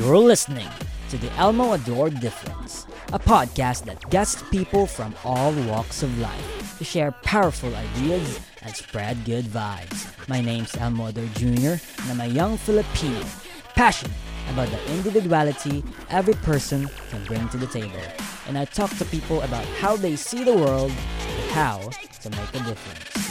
You're listening to the Elmo Ador Difference, a podcast that gets people from all walks of life to share powerful ideas and spread good vibes. My name's Elmo Ador Jr., and I'm a young Filipino, passionate about the individuality every person can bring to the table. And I talk to people about how they see the world and how to make a difference.